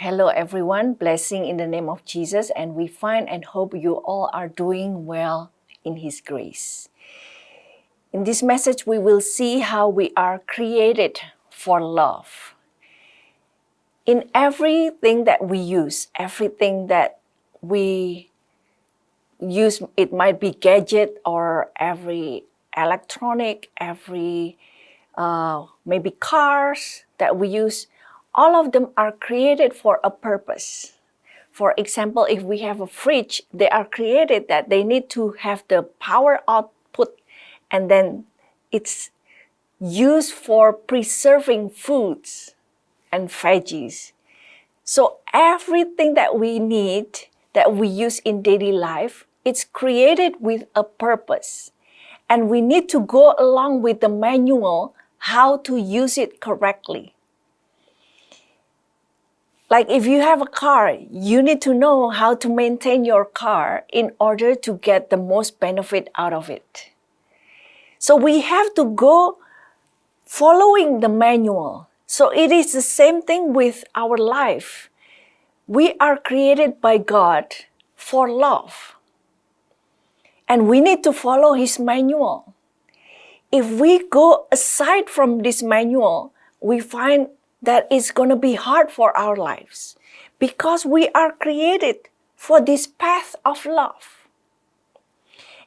Hello, everyone. Blessing in the name of Jesus, and we find and hope you all are doing well in His grace. In this message, we will see how we are created for love. In everything that we use, everything that we use, it might be gadget or every electronic, every uh, maybe cars that we use all of them are created for a purpose. For example, if we have a fridge, they are created that they need to have the power output and then it's used for preserving foods and veggies. So everything that we need that we use in daily life, it's created with a purpose. And we need to go along with the manual how to use it correctly. Like if you have a car, you need to know how to maintain your car in order to get the most benefit out of it. So we have to go following the manual. So it is the same thing with our life. We are created by God for love. And we need to follow His manual. If we go aside from this manual, we find that is going to be hard for our lives because we are created for this path of love.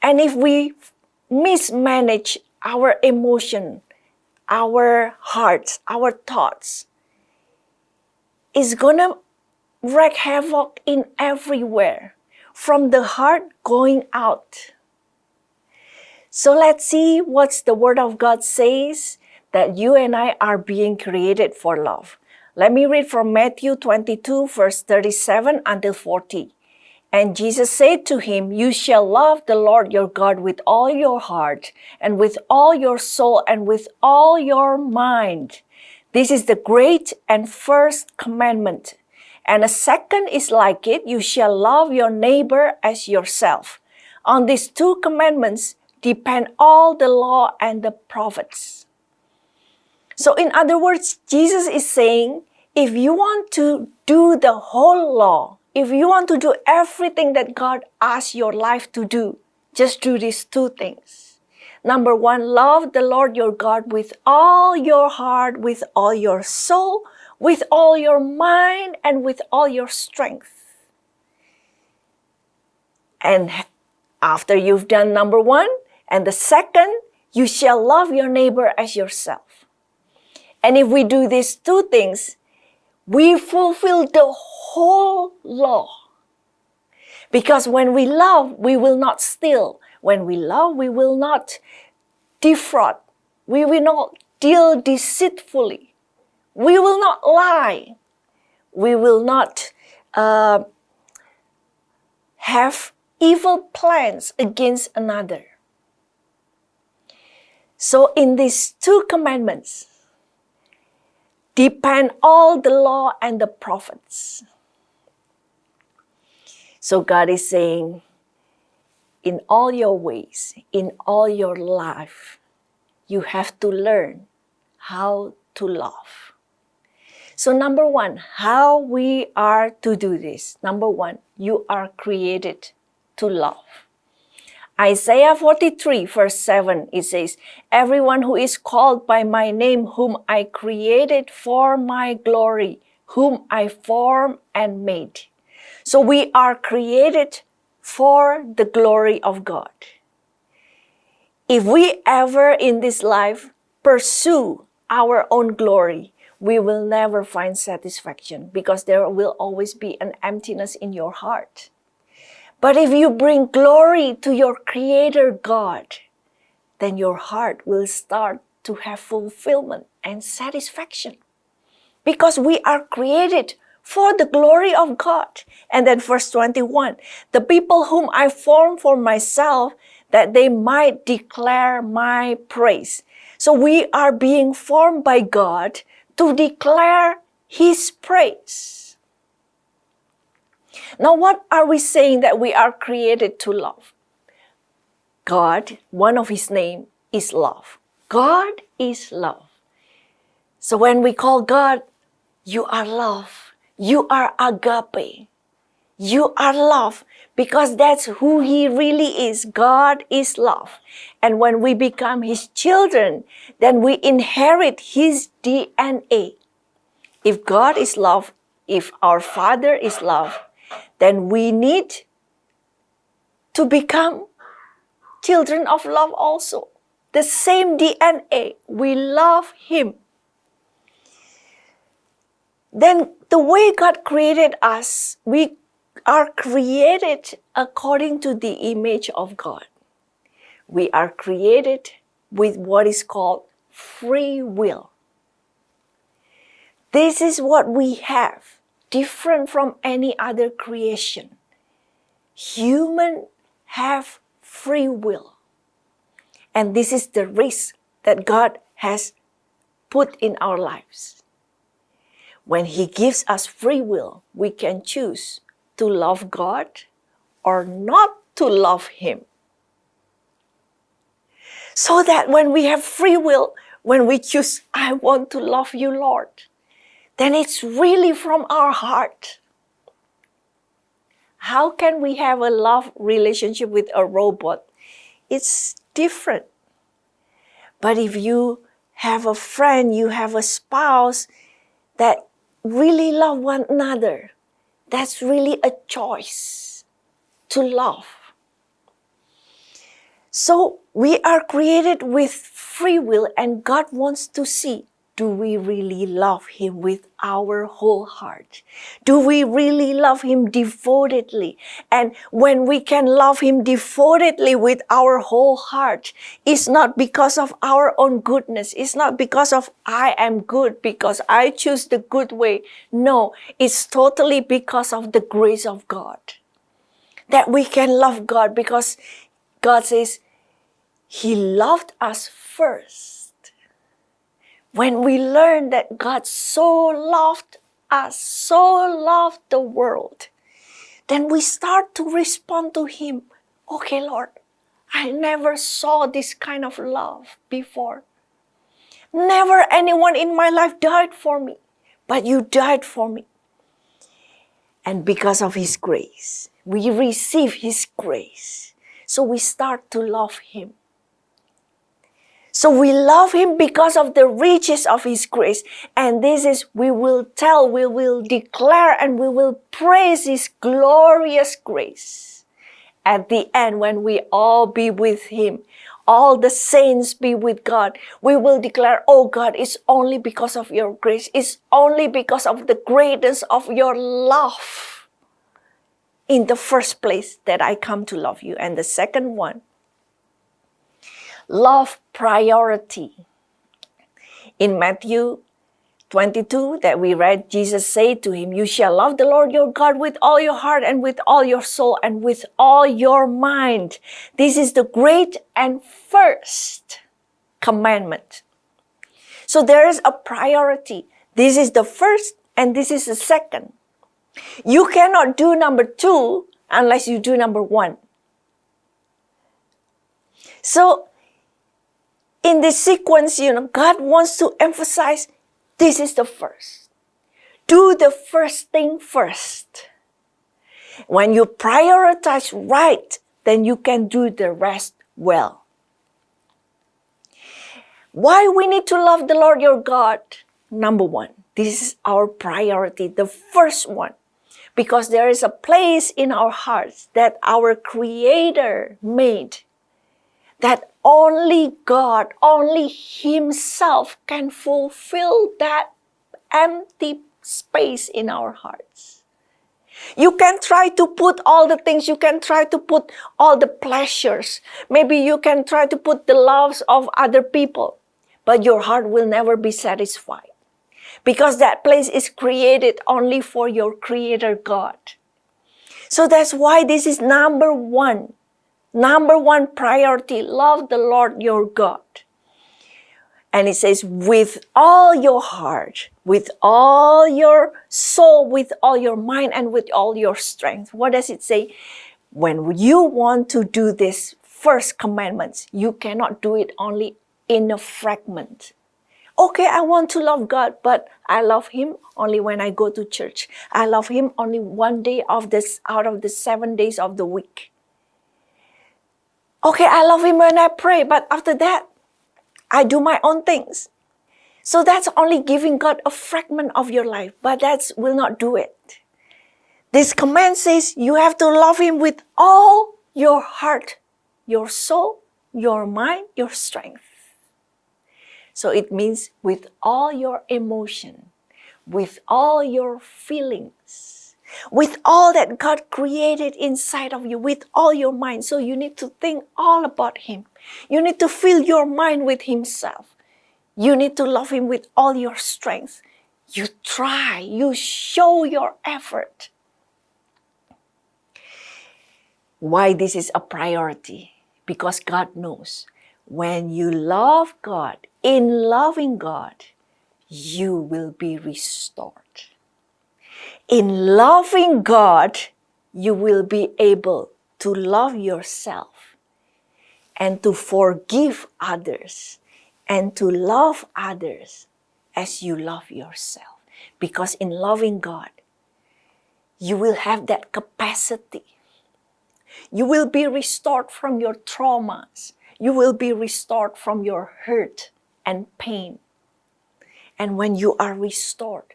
And if we mismanage our emotion, our hearts, our thoughts, it's going to wreak havoc in everywhere from the heart going out. So let's see what the Word of God says that you and I are being created for love. Let me read from Matthew 22, verse 37 until 40. And Jesus said to him, You shall love the Lord your God with all your heart, and with all your soul, and with all your mind. This is the great and first commandment. And a second is like it you shall love your neighbor as yourself. On these two commandments depend all the law and the prophets. So, in other words, Jesus is saying if you want to do the whole law, if you want to do everything that God asks your life to do, just do these two things. Number one, love the Lord your God with all your heart, with all your soul, with all your mind, and with all your strength. And after you've done number one, and the second, you shall love your neighbor as yourself. And if we do these two things, we fulfill the whole law. Because when we love, we will not steal. When we love, we will not defraud. We will not deal deceitfully. We will not lie. We will not uh, have evil plans against another. So, in these two commandments, depend all the law and the prophets. So God is saying, in all your ways, in all your life, you have to learn how to love. So, number one, how we are to do this. Number one, you are created to love. Isaiah 43, verse 7, it says, Everyone who is called by my name, whom I created for my glory, whom I formed and made. So we are created for the glory of God. If we ever in this life pursue our own glory, we will never find satisfaction because there will always be an emptiness in your heart. But if you bring glory to your Creator God, then your heart will start to have fulfillment and satisfaction. Because we are created for the glory of God. And then verse 21, the people whom I formed for myself, that they might declare my praise. So we are being formed by God to declare His praise. Now, what are we saying that we are created to love? God, one of his name is love. God is love. So when we call God, you are love, You are agape. You are love because that's who He really is. God is love. And when we become His children, then we inherit His DNA. If God is love, if our Father is love, then we need to become children of love also. The same DNA. We love Him. Then the way God created us, we are created according to the image of God. We are created with what is called free will. This is what we have, different from any other creation. Human have free will. And this is the risk that God has put in our lives. When He gives us free will, we can choose to love God or not to love Him. So that when we have free will, when we choose, I want to love you, Lord, then it's really from our heart. How can we have a love relationship with a robot? It's different. But if you have a friend, you have a spouse that really love one another, that's really a choice to love. So we are created with free will, and God wants to see do we really love Him with our whole heart? Do we really love Him devotedly? And when we can love Him devotedly with our whole heart, it's not because of our own goodness. It's not because of I am good because I choose the good way. No, it's totally because of the grace of God. That we can love God because God says He loved us first when we learn that God so loved us, so loved the world, then we start to respond to Him. Okay, Lord, I never saw this kind of love before. Never anyone in my life died for me, but you died for me. And because of His grace, we receive His grace. So we start to love Him. So we love him because of the riches of his grace. And this is, we will tell, we will declare, and we will praise his glorious grace. At the end, when we all be with him, all the saints be with God, we will declare, Oh God, it's only because of your grace. It's only because of the greatness of your love in the first place that I come to love you. And the second one, love priority. In Matthew 22 that we read, Jesus said to him, You shall love the Lord your God with all your heart and with all your soul and with all your mind. This is the great and first commandment. So there is a priority. This is the first and this is the second. You cannot do number two unless you do number one. So in this sequence, you know, God wants to emphasize this is the first. Do the first thing first. When you prioritize right, then you can do the rest well. Why we need to love the Lord your God? Number one, this is our priority, the first one. Because there is a place in our hearts that our Creator made that only God, only Himself can fulfill that empty space in our hearts. You can try to put all the things, you can try to put all the pleasures. Maybe you can try to put the loves of other people, but your heart will never be satisfied because that place is created only for your Creator God. So that's why this is number one Number one priority, love the Lord your God. And it says, with all your heart, with all your soul, with all your mind, and with all your strength. What does it say? When you want to do this first commandments, you cannot do it only in a fragment Okay, I want to love God, but I love Him only when I go to church. I love Him only one day of this out of the seven days of the week. Okay, I love Him when I pray, but after that, I do my own things. So that's only giving God a fragment of your life, but that will not do it. This command says you have to love Him with all your heart, your soul, your mind, your strength. So it means with all your emotion, with all your feelings, with all that God created inside of you, with all your mind. So you need to think all about Him. You need to fill your mind with Himself. You need to love Him with all your strength. You try, you show your effort. Why this is a priority? Because God knows when you love God, in loving God, you will be restored. In loving God, you will be able to love yourself and to forgive others and to love others as you love yourself. Because in loving God, you will have that capacity. You will be restored from your traumas. You will be restored from your hurt and pain. And when you are restored,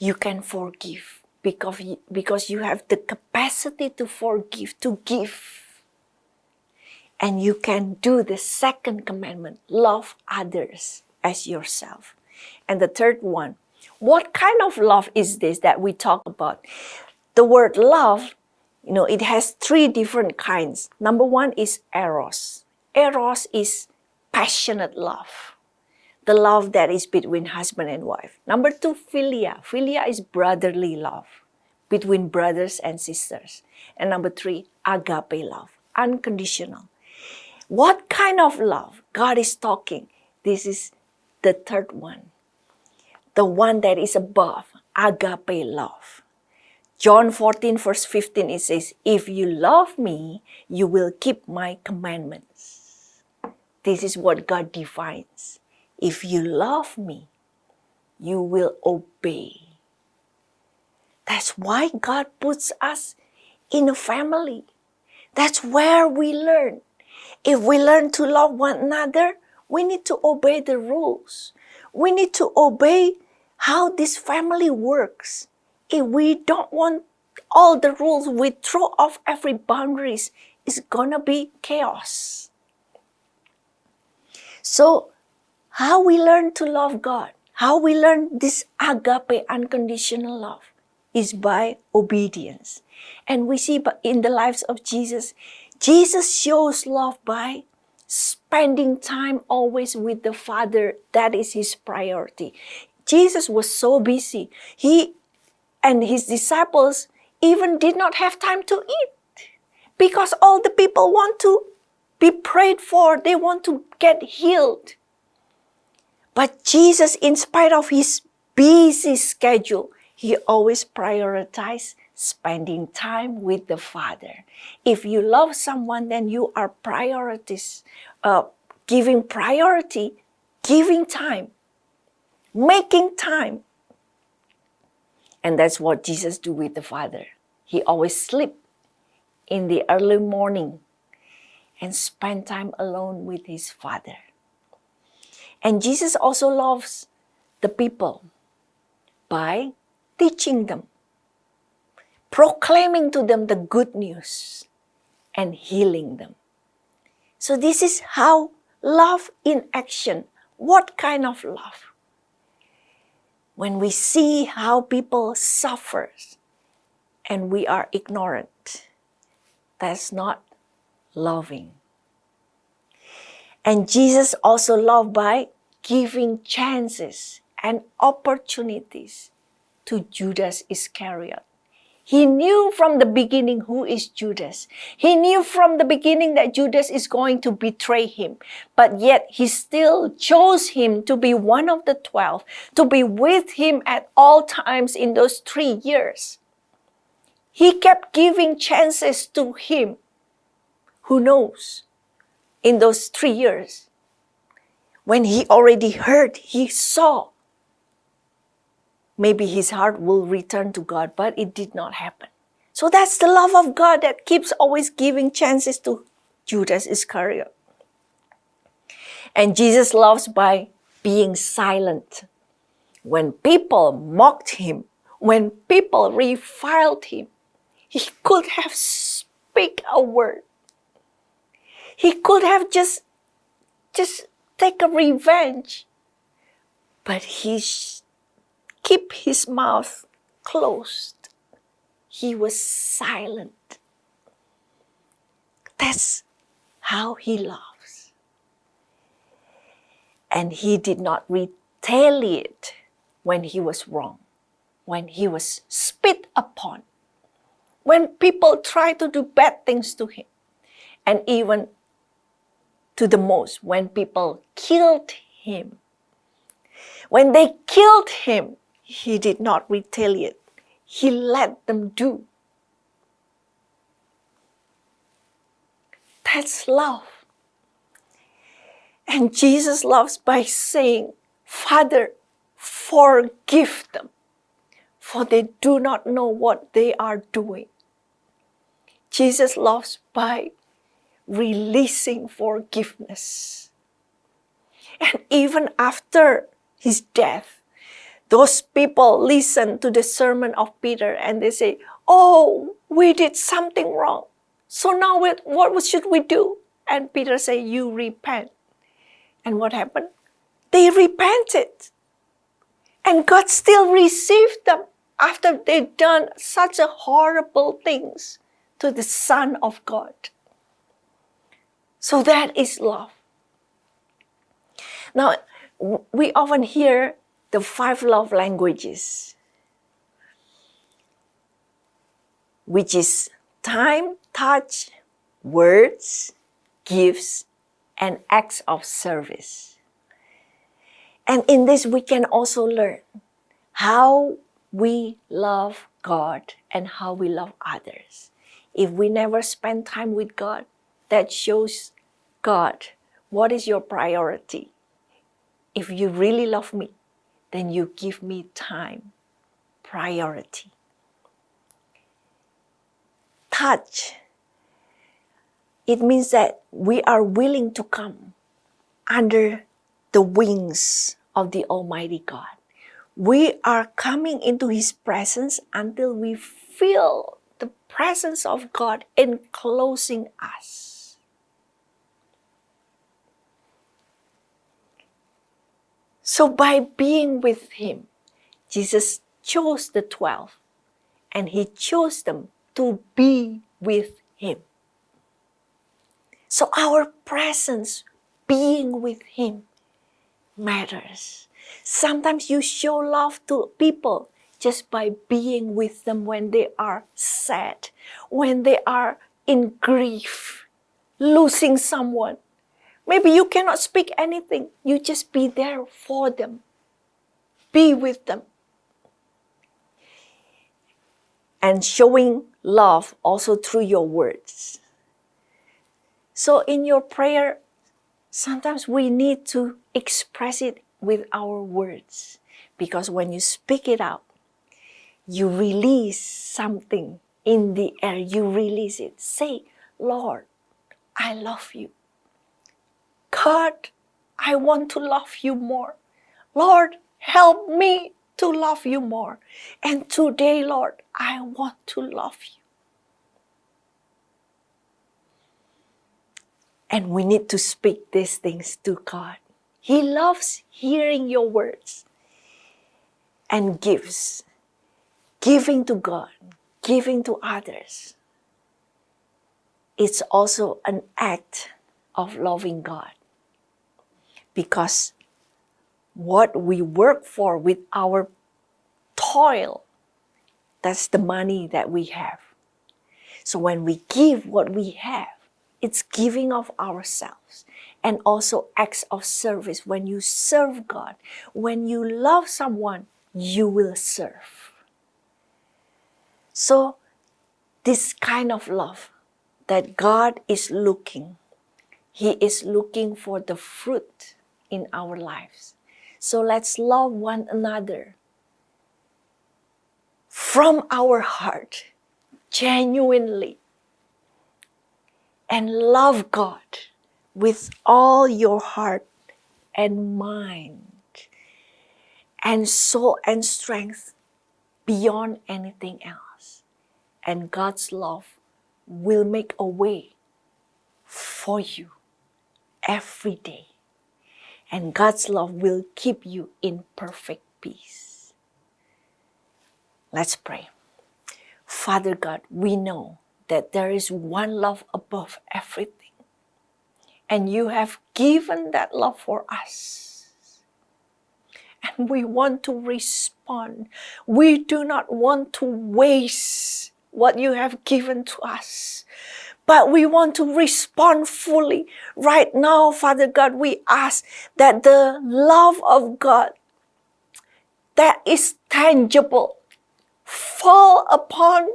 you can forgive because you, because you have the capacity to forgive, to give. And you can do the second commandment love others as yourself. And the third one, what kind of love is this that we talk about? The word love, you know, it has three different kinds. Number one is eros. Eros is passionate love, the love that is between husband and wife. Number two, philia. Philia is brotherly love between brothers and sisters. And number three, agape love, unconditional. What kind of love God is talking? This is the third one, the one that is above agape love. John 14, verse 15, it says, If you love me, you will keep my commandments. This is what God defines. If you love me, you will obey. That's why God puts us in a family. That's where we learn. If we learn to love one another, we need to obey the rules. We need to obey how this family works. If we don't want all the rules, we throw off every boundaries, it's gonna be chaos. So, how we learn to love God, how we learn this agape unconditional love is by obedience. And we see in the lives of Jesus, Jesus shows love by spending time always with the Father. That is his priority. Jesus was so busy. He and his disciples even did not have time to eat because all the people want to be prayed for. They want to get healed. But Jesus, in spite of his busy schedule, he always prioritized spending time with the Father. If you love someone, then you are priorities, uh, giving priority, giving time, making time. And that's what Jesus do with the Father. He always sleep in the early morning and spend time alone with his Father. And Jesus also loves the people by teaching them, proclaiming to them the good news, and healing them. So, this is how love in action. What kind of love? When we see how people suffer and we are ignorant, that's not loving. And Jesus also loved by giving chances and opportunities to Judas Iscariot. He knew from the beginning who is Judas. He knew from the beginning that Judas is going to betray him. But yet he still chose him to be one of the twelve, to be with him at all times in those three years. He kept giving chances to him who knows? In those three years, when he already heard, he saw. Maybe his heart will return to God, but it did not happen. So that's the love of God that keeps always giving chances to Judas Iscariot. And Jesus loves by being silent. When people mocked him, when people reviled him, he could have speak a word. He could have just just take a revenge. But he keep his mouth closed. He was silent. That's how he loves. And he did not retaliate when he was wrong, when he was spit upon, when people try to do bad things to him, and even to the most when people killed him. When they killed him, he did not retaliate. He let them do. That's love. And Jesus loves by saying, Father, forgive them, for they do not know what they are doing. Jesus loves by releasing forgiveness. And even after his death, those people listen to the sermon of Peter and they say, Oh, we did something wrong. So now what should we do? And Peter say, You repent. And what happened? They repented. And God still received them after they'd done such horrible things to the Son of God. So that is love. Now, we often hear the five love languages, which is time, touch, words, gifts, and acts of service. And in this, we can also learn how we love God and how we love others. If we never spend time with God, that shows God what is your priority. If you really love me, then you give me time, priority. Touch. It means that we are willing to come under the wings of the Almighty God. We are coming into His presence until we feel the presence of God enclosing us. So by being with him, Jesus chose the 12 and he chose them to be with him. So our presence, being with him, matters. Sometimes you show love to people just by being with them when they are sad, when they are in grief, losing someone, Maybe you cannot speak anything. You just be there for them. Be with them. And showing love also through your words. So in your prayer, sometimes we need to express it with our words. Because when you speak it out, you release something in the air. You release it. Say, Lord, I love you. God, I want to love you more. Lord, help me to love you more. And today, Lord, I want to love you. And we need to speak these things to God. He loves hearing your words and gives. Giving to God, giving to others. It's also an act of loving God because what we work for with our toil, that's the money that we have. So when we give what we have, it's giving of ourselves and also acts of service. When you serve God, when you love someone, you will serve. So, this kind of love that God is looking, He is looking for the fruit in our lives. So let's love one another from our heart, genuinely, and love God with all your heart and mind and soul and strength beyond anything else. And God's love will make a way for you every day. And God's love will keep you in perfect peace. Let's pray. Father God, we know that there is one love above everything. And you have given that love for us. And we want to respond. We do not want to waste what you have given to us but we want to respond fully. Right now, Father God, we ask that the love of God that is tangible fall upon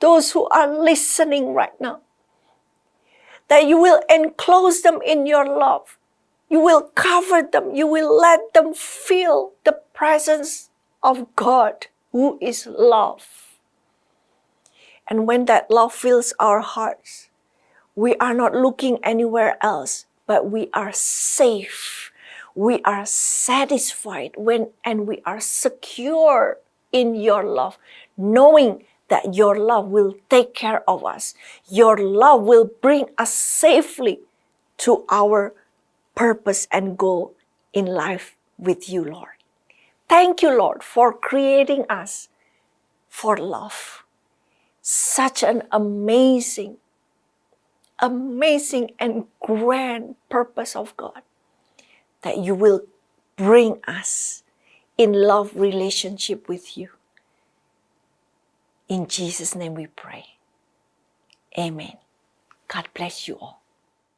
those who are listening right now. That you will enclose them in your love. You will cover them. You will let them feel the presence of God, who is love. And when that love fills our hearts, we are not looking anywhere else, but we are safe. We are satisfied when and we are secure in your love, knowing that your love will take care of us. Your love will bring us safely to our purpose and goal in life with you, Lord. Thank you, Lord, for creating us for love. Such an amazing amazing and grand purpose of God that you will bring us in love relationship with you. In Jesus' name we pray. Amen. God bless you all.